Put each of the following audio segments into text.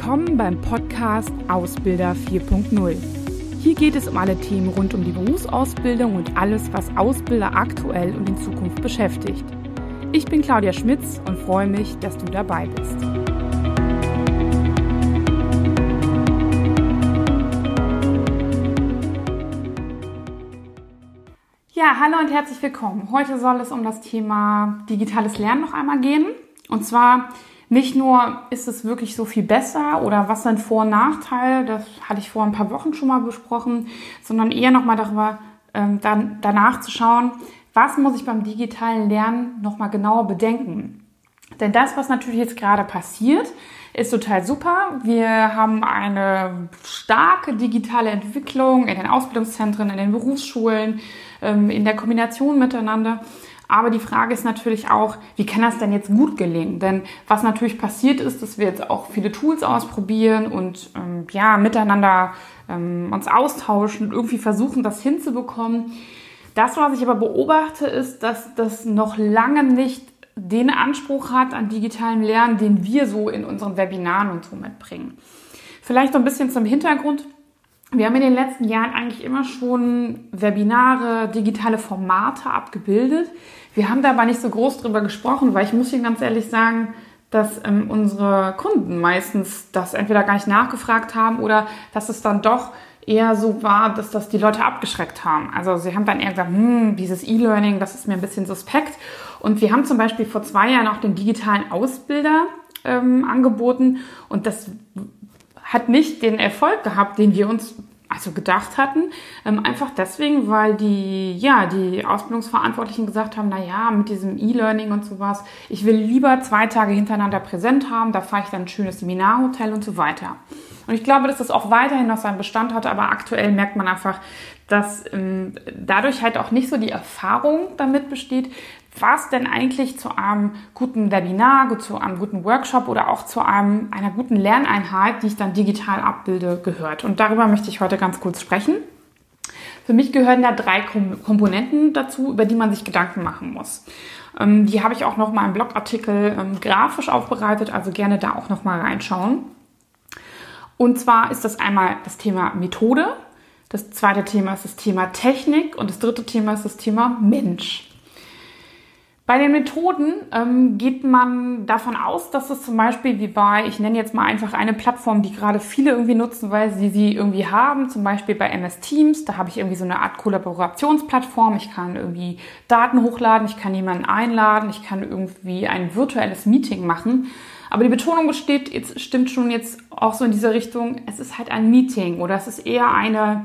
Willkommen beim Podcast Ausbilder 4.0. Hier geht es um alle Themen rund um die Berufsausbildung und alles, was Ausbilder aktuell und in Zukunft beschäftigt. Ich bin Claudia Schmitz und freue mich, dass du dabei bist. Ja, hallo und herzlich willkommen. Heute soll es um das Thema digitales Lernen noch einmal gehen. Und zwar nicht nur ist es wirklich so viel besser oder was sind Vor- und Nachteile, das hatte ich vor ein paar Wochen schon mal besprochen, sondern eher nochmal darüber, ähm, dann, danach zu schauen, was muss ich beim digitalen Lernen nochmal genauer bedenken. Denn das, was natürlich jetzt gerade passiert, ist total super. Wir haben eine starke digitale Entwicklung in den Ausbildungszentren, in den Berufsschulen, ähm, in der Kombination miteinander. Aber die Frage ist natürlich auch, wie kann das denn jetzt gut gelingen? Denn was natürlich passiert ist, dass wir jetzt auch viele Tools ausprobieren und ähm, ja miteinander ähm, uns austauschen und irgendwie versuchen, das hinzubekommen. Das, was ich aber beobachte, ist, dass das noch lange nicht den Anspruch hat an digitalem Lernen, den wir so in unseren Webinaren und so mitbringen. Vielleicht so ein bisschen zum Hintergrund. Wir haben in den letzten Jahren eigentlich immer schon Webinare, digitale Formate abgebildet. Wir haben da aber nicht so groß drüber gesprochen, weil ich muss Ihnen ganz ehrlich sagen, dass ähm, unsere Kunden meistens das entweder gar nicht nachgefragt haben oder dass es dann doch eher so war, dass das die Leute abgeschreckt haben. Also sie haben dann eher gesagt, hm, dieses E-Learning, das ist mir ein bisschen suspekt. Und wir haben zum Beispiel vor zwei Jahren auch den digitalen Ausbilder ähm, angeboten und das hat nicht den Erfolg gehabt, den wir uns also gedacht hatten. Ähm, einfach deswegen, weil die, ja, die Ausbildungsverantwortlichen gesagt haben, na ja, mit diesem E-Learning und sowas, ich will lieber zwei Tage hintereinander präsent haben, da fahre ich dann ein schönes Seminarhotel und so weiter. Und ich glaube, dass das auch weiterhin noch seinen Bestand hatte, aber aktuell merkt man einfach, dass ähm, dadurch halt auch nicht so die Erfahrung damit besteht, was denn eigentlich zu einem guten Webinar, zu einem guten Workshop oder auch zu einem, einer guten Lerneinheit, die ich dann digital abbilde, gehört. Und darüber möchte ich heute ganz kurz sprechen. Für mich gehören da drei Komponenten dazu, über die man sich Gedanken machen muss. Ähm, die habe ich auch noch mal im Blogartikel ähm, grafisch aufbereitet, also gerne da auch noch mal reinschauen. Und zwar ist das einmal das Thema Methode, das zweite Thema ist das Thema Technik und das dritte Thema ist das Thema Mensch. Bei den Methoden ähm, geht man davon aus, dass es zum Beispiel wie bei, ich nenne jetzt mal einfach eine Plattform, die gerade viele irgendwie nutzen, weil sie sie irgendwie haben, zum Beispiel bei MS Teams, da habe ich irgendwie so eine Art Kollaborationsplattform, ich kann irgendwie Daten hochladen, ich kann jemanden einladen, ich kann irgendwie ein virtuelles Meeting machen. Aber die Betonung besteht, jetzt stimmt schon jetzt auch so in diese Richtung, es ist halt ein Meeting oder es ist eher eine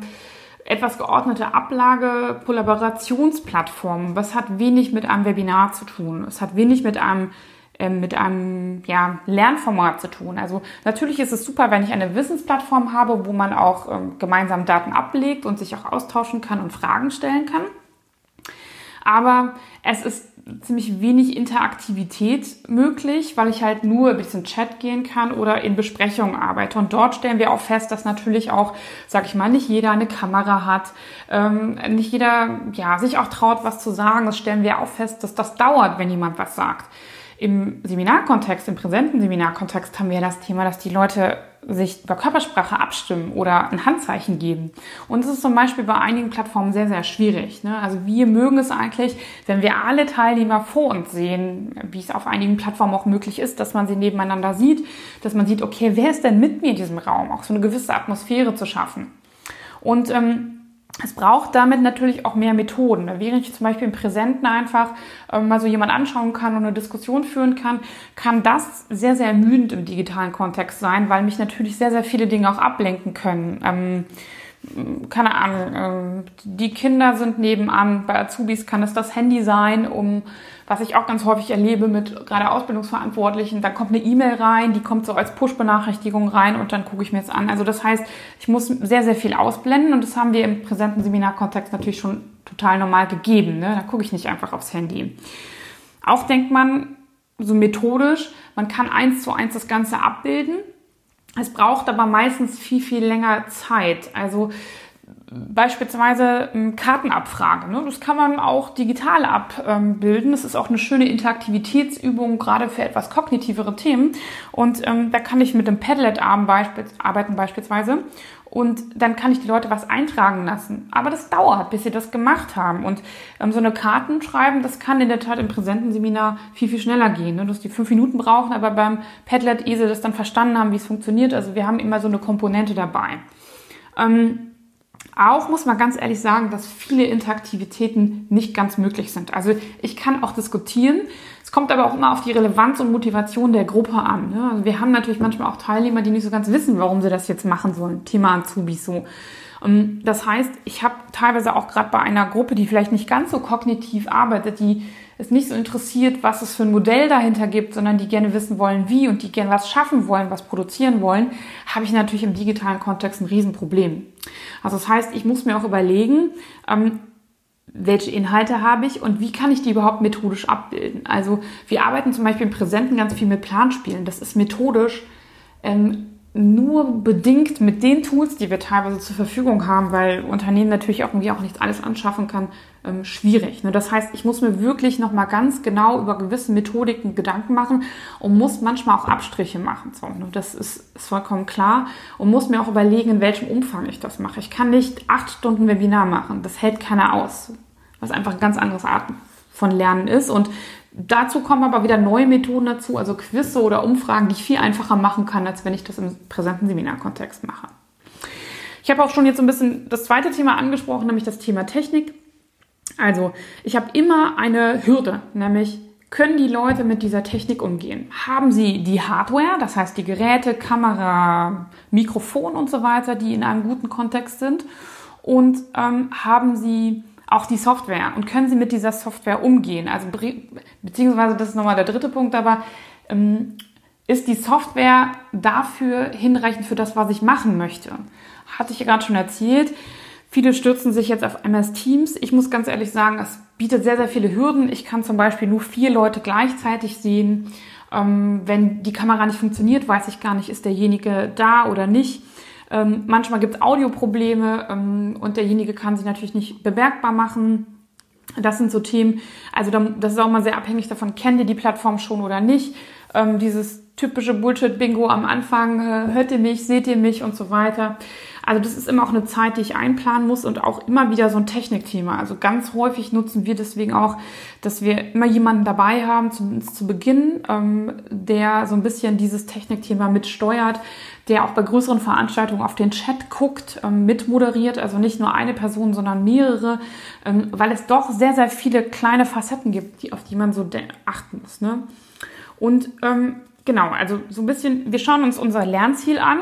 etwas geordnete Ablage, Kollaborationsplattform. Was hat wenig mit einem Webinar zu tun? Es hat wenig mit einem äh, mit einem ja, Lernformat zu tun. Also natürlich ist es super, wenn ich eine Wissensplattform habe, wo man auch ähm, gemeinsam Daten ablegt und sich auch austauschen kann und Fragen stellen kann. Aber es ist ziemlich wenig Interaktivität möglich, weil ich halt nur ein bisschen Chat gehen kann oder in Besprechungen arbeite. Und dort stellen wir auch fest, dass natürlich auch, sag ich mal, nicht jeder eine Kamera hat, ähm, nicht jeder ja sich auch traut, was zu sagen. Das stellen wir auch fest, dass das dauert, wenn jemand was sagt. Im Seminarkontext, im präsenten Seminarkontext haben wir das Thema, dass die Leute sich über Körpersprache abstimmen oder ein Handzeichen geben. Und das ist zum Beispiel bei einigen Plattformen sehr, sehr schwierig. Ne? Also wir mögen es eigentlich, wenn wir alle Teilnehmer vor uns sehen, wie es auf einigen Plattformen auch möglich ist, dass man sie nebeneinander sieht, dass man sieht, okay, wer ist denn mit mir in diesem Raum? Auch so eine gewisse Atmosphäre zu schaffen. Und ähm, es braucht damit natürlich auch mehr Methoden. Während ich zum Beispiel im Präsenten einfach ähm, mal so jemand anschauen kann und eine Diskussion führen kann, kann das sehr, sehr ermüdend im digitalen Kontext sein, weil mich natürlich sehr, sehr viele Dinge auch ablenken können. Ähm, keine Ahnung, ähm, die Kinder sind nebenan. Bei Azubis kann es das Handy sein, um was ich auch ganz häufig erlebe mit gerade Ausbildungsverantwortlichen, da kommt eine E-Mail rein, die kommt so als Push-Benachrichtigung rein und dann gucke ich mir jetzt an. Also das heißt, ich muss sehr, sehr viel ausblenden und das haben wir im präsenten Seminarkontext natürlich schon total normal gegeben. Ne? Da gucke ich nicht einfach aufs Handy. Auch denkt man so methodisch, man kann eins zu eins das Ganze abbilden. Es braucht aber meistens viel, viel länger Zeit. Also beispielsweise ähm, Kartenabfrage. Ne? Das kann man auch digital abbilden. Das ist auch eine schöne Interaktivitätsübung, gerade für etwas kognitivere Themen. Und ähm, da kann ich mit dem beisp arbeiten beispielsweise. Und dann kann ich die Leute was eintragen lassen. Aber das dauert, bis sie das gemacht haben. Und ähm, so eine Karten schreiben, das kann in der Tat im Präsentenseminar viel, viel schneller gehen. Ne? Dass die fünf Minuten brauchen, aber beim Padlet ehe das dann verstanden haben, wie es funktioniert. Also wir haben immer so eine Komponente dabei. Ähm, auch muss man ganz ehrlich sagen, dass viele Interaktivitäten nicht ganz möglich sind. Also ich kann auch diskutieren. Es kommt aber auch immer auf die Relevanz und Motivation der Gruppe an. Ne? Also wir haben natürlich manchmal auch Teilnehmer, die nicht so ganz wissen, warum sie das jetzt machen sollen. Thema Azubis so. Ähm, das heißt, ich habe teilweise auch gerade bei einer Gruppe, die vielleicht nicht ganz so kognitiv arbeitet, die es nicht so interessiert, was es für ein Modell dahinter gibt, sondern die gerne wissen wollen, wie und die gerne was schaffen wollen, was produzieren wollen, habe ich natürlich im digitalen Kontext ein Riesenproblem. Also das heißt, ich muss mir auch überlegen, ähm, welche Inhalte habe ich und wie kann ich die überhaupt methodisch abbilden. Also wir arbeiten zum Beispiel im Präsenten ganz viel mit Planspielen. Das ist methodisch ähm, nur bedingt mit den Tools, die wir teilweise zur Verfügung haben, weil Unternehmen natürlich auch irgendwie auch nicht alles anschaffen kann, ähm, schwierig. Ne? Das heißt, ich muss mir wirklich nochmal ganz genau über gewisse Methodiken Gedanken machen und muss manchmal auch Abstriche machen. So, ne? Das ist, ist vollkommen klar und muss mir auch überlegen, in welchem Umfang ich das mache. Ich kann nicht acht Stunden Webinar machen. Das hält keiner aus. Was einfach ein ganz anderes Art von Lernen ist. Und Dazu kommen aber wieder neue Methoden dazu, also Quizze oder Umfragen, die ich viel einfacher machen kann, als wenn ich das im präsenten Seminarkontext mache. Ich habe auch schon jetzt ein bisschen das zweite Thema angesprochen, nämlich das Thema Technik. Also, ich habe immer eine Hürde, nämlich können die Leute mit dieser Technik umgehen? Haben sie die Hardware, das heißt die Geräte, Kamera, Mikrofon und so weiter, die in einem guten Kontext sind? Und ähm, haben sie auch die Software und können Sie mit dieser Software umgehen? Also beziehungsweise das ist nochmal der dritte Punkt, aber ähm, ist die Software dafür hinreichend für das, was ich machen möchte? Hatte ich ja gerade schon erzählt. Viele stürzen sich jetzt auf MS Teams. Ich muss ganz ehrlich sagen, es bietet sehr, sehr viele Hürden. Ich kann zum Beispiel nur vier Leute gleichzeitig sehen. Ähm, wenn die Kamera nicht funktioniert, weiß ich gar nicht, ist derjenige da oder nicht. Ähm, manchmal gibt es Audioprobleme ähm, und derjenige kann sich natürlich nicht bemerkbar machen. Das sind so Themen, also das ist auch mal sehr abhängig davon, kennt ihr die Plattform schon oder nicht. Ähm, dieses typische Bullshit-Bingo am Anfang, äh, hört ihr mich, seht ihr mich und so weiter. Also das ist immer auch eine Zeit, die ich einplanen muss und auch immer wieder so ein Technikthema. Also ganz häufig nutzen wir deswegen auch, dass wir immer jemanden dabei haben, zumindest zu Beginn, ähm, der so ein bisschen dieses Technikthema mitsteuert, der auch bei größeren Veranstaltungen auf den Chat guckt, ähm, mitmoderiert, also nicht nur eine Person, sondern mehrere, ähm, weil es doch sehr, sehr viele kleine Facetten gibt, die, auf die man so achten muss. Ne? Und ähm, genau, also so ein bisschen, wir schauen uns unser Lernziel an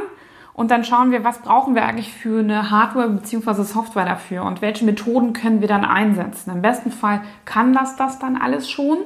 und dann schauen wir, was brauchen wir eigentlich für eine Hardware bzw. Software dafür und welche Methoden können wir dann einsetzen. Im besten Fall kann das das dann alles schon.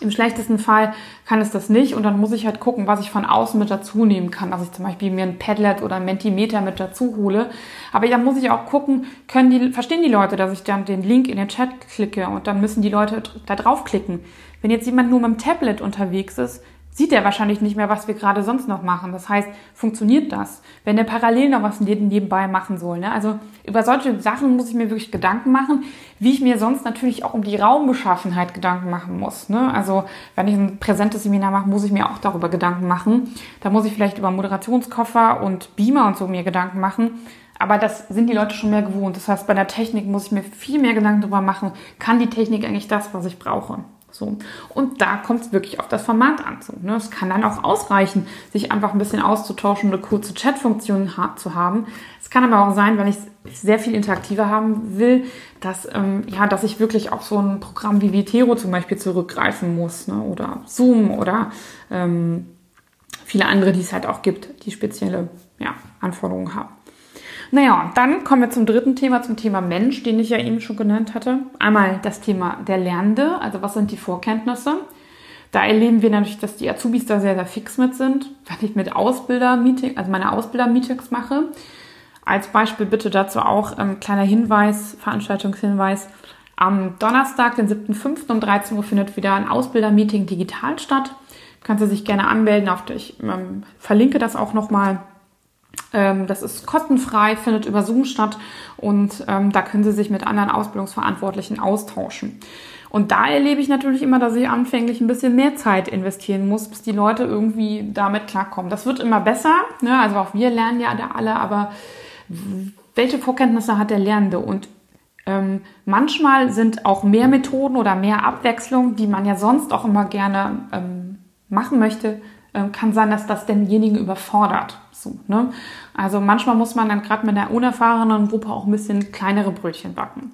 Im schlechtesten Fall kann es das nicht und dann muss ich halt gucken, was ich von außen mit dazu nehmen kann, dass ich zum Beispiel mir ein Padlet oder ein Mentimeter mit dazu hole. Aber dann muss ich auch gucken, können die, verstehen die Leute, dass ich dann den Link in den Chat klicke und dann müssen die Leute da draufklicken. Wenn jetzt jemand nur mit dem Tablet unterwegs ist, sieht er wahrscheinlich nicht mehr, was wir gerade sonst noch machen. Das heißt, funktioniert das? Wenn er parallel noch was nebenbei machen soll. Ne? Also über solche Sachen muss ich mir wirklich Gedanken machen, wie ich mir sonst natürlich auch um die Raumbeschaffenheit Gedanken machen muss. Ne? Also wenn ich ein präsentes Seminar mache, muss ich mir auch darüber Gedanken machen. Da muss ich vielleicht über Moderationskoffer und Beamer und so mir Gedanken machen. Aber das sind die Leute schon mehr gewohnt. Das heißt, bei der Technik muss ich mir viel mehr Gedanken darüber machen, kann die Technik eigentlich das, was ich brauche? So. Und da kommt es wirklich auf das Format an. So, ne? Es kann dann auch ausreichen, sich einfach ein bisschen auszutauschen, eine kurze Chatfunktion zu haben. Es kann aber auch sein, wenn ich es sehr viel interaktiver haben will, dass, ähm, ja, dass ich wirklich auf so ein Programm wie Vitero zum Beispiel zurückgreifen muss. Ne? Oder Zoom oder ähm, viele andere, die es halt auch gibt, die spezielle ja, Anforderungen haben. Naja, dann kommen wir zum dritten Thema, zum Thema Mensch, den ich ja eben schon genannt hatte. Einmal das Thema der Lernende, also was sind die Vorkenntnisse? Da erleben wir natürlich, dass die Azubis da sehr, sehr fix mit sind. Wenn ich mit Ausbilder-Meeting, also meine Ausbilder-Meetings mache, als Beispiel bitte dazu auch ein ähm, kleiner Hinweis, Veranstaltungshinweis. Am Donnerstag, den 7.5. um 13 Uhr findet wieder ein Ausbilder-Meeting digital statt. Kannst du sich gerne anmelden. Auf, ich ähm, verlinke das auch nochmal das ist kostenfrei, findet über Zoom statt und ähm, da können Sie sich mit anderen Ausbildungsverantwortlichen austauschen. Und da erlebe ich natürlich immer, dass ich anfänglich ein bisschen mehr Zeit investieren muss, bis die Leute irgendwie damit klarkommen. Das wird immer besser. Ne? Also auch wir lernen ja da alle, aber welche Vorkenntnisse hat der Lernende? Und ähm, manchmal sind auch mehr Methoden oder mehr Abwechslung, die man ja sonst auch immer gerne ähm, machen möchte, ähm, kann sein, dass das denjenigen überfordert. So, ne? Also manchmal muss man dann gerade mit einer unerfahrenen Gruppe auch ein bisschen kleinere Brötchen backen.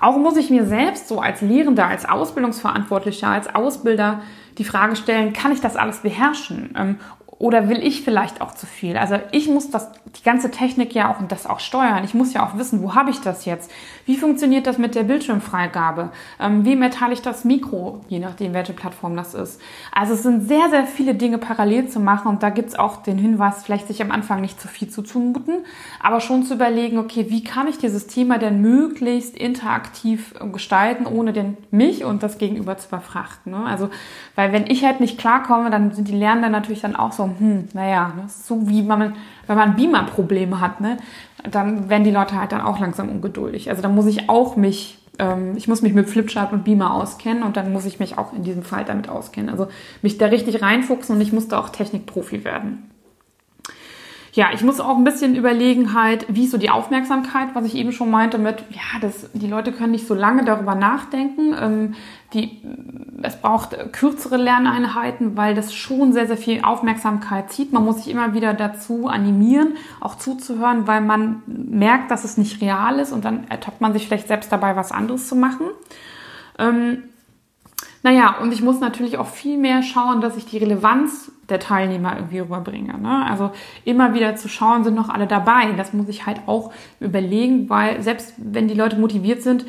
Auch muss ich mir selbst so als Lehrender, als Ausbildungsverantwortlicher, als Ausbilder die Frage stellen, kann ich das alles beherrschen? Oder will ich vielleicht auch zu viel? Also ich muss das, die ganze Technik ja auch und das auch steuern. Ich muss ja auch wissen, wo habe ich das jetzt? Wie funktioniert das mit der Bildschirmfreigabe? Ähm, wie erteile ich das Mikro, je nachdem, welche Plattform das ist? Also es sind sehr, sehr viele Dinge parallel zu machen und da gibt's auch den Hinweis, vielleicht sich am Anfang nicht zu viel zu zumuten, aber schon zu überlegen, okay, wie kann ich dieses Thema denn möglichst interaktiv gestalten, ohne den mich und das Gegenüber zu überfrachten. Ne? Also, weil wenn ich halt nicht klarkomme, dann sind die Lernenden natürlich dann auch so, hm, naja, ne, so wie man, wenn man Beamer-Probleme hat, ne, dann werden die Leute halt dann auch langsam ungeduldig. Also da muss ich auch mich, ähm, ich muss mich mit Flipchart und Beamer auskennen und dann muss ich mich auch in diesem Fall damit auskennen. Also mich da richtig reinfuchsen und ich musste auch Technikprofi werden ja, ich muss auch ein bisschen überlegen halt, wie ist so die Aufmerksamkeit, was ich eben schon meinte mit, ja, das, die Leute können nicht so lange darüber nachdenken. Ähm, die, es braucht kürzere Lerneinheiten, weil das schon sehr, sehr viel Aufmerksamkeit zieht. Man muss sich immer wieder dazu animieren, auch zuzuhören, weil man merkt, dass es nicht real ist und dann ertappt man sich vielleicht selbst dabei, was anderes zu machen. Ähm, naja, und ich muss natürlich auch viel mehr schauen, dass ich die Relevanz der Teilnehmer irgendwie rüberbringe. Ne? Also immer wieder zu schauen, sind noch alle dabei. Das muss ich halt auch überlegen, weil selbst wenn die Leute motiviert sind,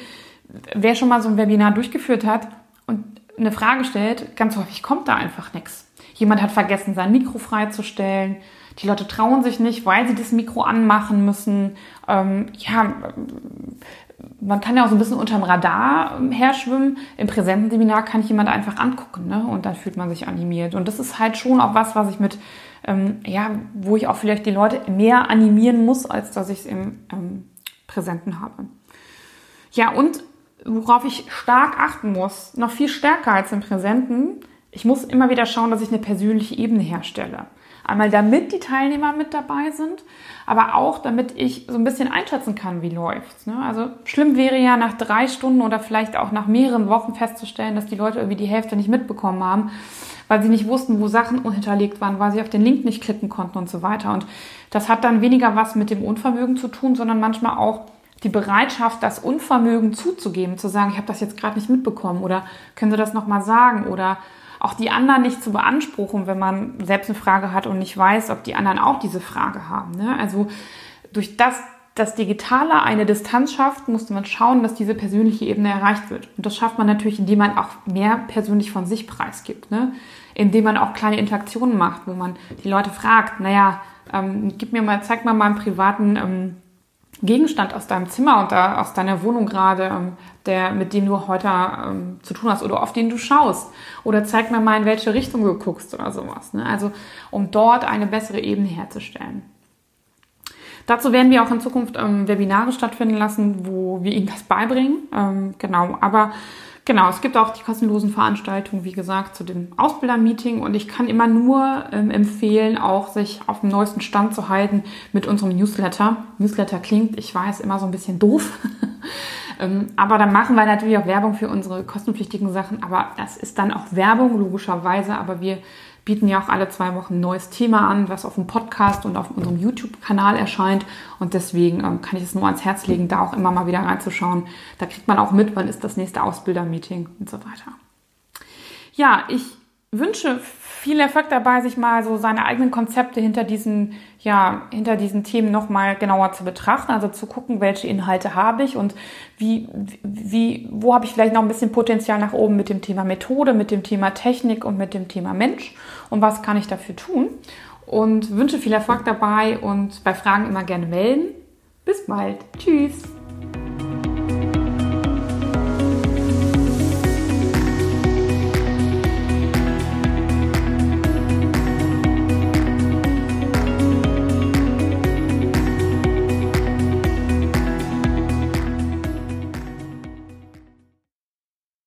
wer schon mal so ein Webinar durchgeführt hat und eine Frage stellt, ganz häufig kommt da einfach nichts. Jemand hat vergessen, sein Mikro freizustellen. Die Leute trauen sich nicht, weil sie das Mikro anmachen müssen. Ähm, ja, man kann ja auch so ein bisschen unterm Radar ähm, herschwimmen. Im präsenten Seminar kann ich jemand einfach angucken, ne? Und dann fühlt man sich animiert. Und das ist halt schon auch was, was ich mit, ähm, ja, wo ich auch vielleicht die Leute mehr animieren muss, als dass ich es im ähm, Präsenten habe. Ja, und worauf ich stark achten muss, noch viel stärker als im Präsenten, ich muss immer wieder schauen, dass ich eine persönliche Ebene herstelle. Einmal damit die Teilnehmer mit dabei sind, aber auch damit ich so ein bisschen einschätzen kann, wie läuft's. Ne? Also schlimm wäre ja nach drei Stunden oder vielleicht auch nach mehreren Wochen festzustellen, dass die Leute irgendwie die Hälfte nicht mitbekommen haben, weil sie nicht wussten, wo Sachen hinterlegt waren, weil sie auf den Link nicht klicken konnten und so weiter. Und das hat dann weniger was mit dem Unvermögen zu tun, sondern manchmal auch die Bereitschaft, das Unvermögen zuzugeben, zu sagen, ich habe das jetzt gerade nicht mitbekommen oder können Sie das nochmal sagen oder auch die anderen nicht zu beanspruchen, wenn man selbst eine Frage hat und nicht weiß, ob die anderen auch diese Frage haben. Ne? Also durch das, das Digitale eine Distanz schafft, musste man schauen, dass diese persönliche Ebene erreicht wird. Und das schafft man natürlich, indem man auch mehr persönlich von sich preisgibt. Ne? Indem man auch kleine Interaktionen macht, wo man die Leute fragt, naja, ähm, gib mir mal, zeig mal mal einen privaten ähm, Gegenstand aus deinem Zimmer und da, aus deiner Wohnung gerade, ähm, der, mit dem du heute ähm, zu tun hast oder auf den du schaust. Oder zeig mir mal, in welche Richtung du guckst oder sowas. Ne? Also um dort eine bessere Ebene herzustellen. Dazu werden wir auch in Zukunft ähm, Webinare stattfinden lassen, wo wir Ihnen das beibringen. Ähm, genau, aber Genau, es gibt auch die kostenlosen Veranstaltungen, wie gesagt, zu dem Ausbildermeeting und ich kann immer nur ähm, empfehlen, auch sich auf dem neuesten Stand zu halten mit unserem Newsletter. Newsletter klingt, ich weiß, immer so ein bisschen doof. ähm, aber dann machen wir natürlich auch Werbung für unsere kostenpflichtigen Sachen, aber das ist dann auch Werbung, logischerweise, aber wir bieten ja auch alle zwei Wochen ein neues Thema an, was auf dem Podcast und auf unserem YouTube-Kanal erscheint. Und deswegen ähm, kann ich es nur ans Herz legen, da auch immer mal wieder reinzuschauen. Da kriegt man auch mit, wann ist das nächste Ausbildermeeting und so weiter. Ja, ich wünsche viel Erfolg dabei, sich mal so seine eigenen Konzepte hinter diesen, ja, hinter diesen Themen nochmal genauer zu betrachten, also zu gucken, welche Inhalte habe ich und wie, wie, wo habe ich vielleicht noch ein bisschen Potenzial nach oben mit dem Thema Methode, mit dem Thema Technik und mit dem Thema Mensch und was kann ich dafür tun und wünsche viel Erfolg dabei und bei Fragen immer gerne melden. Bis bald. Tschüss.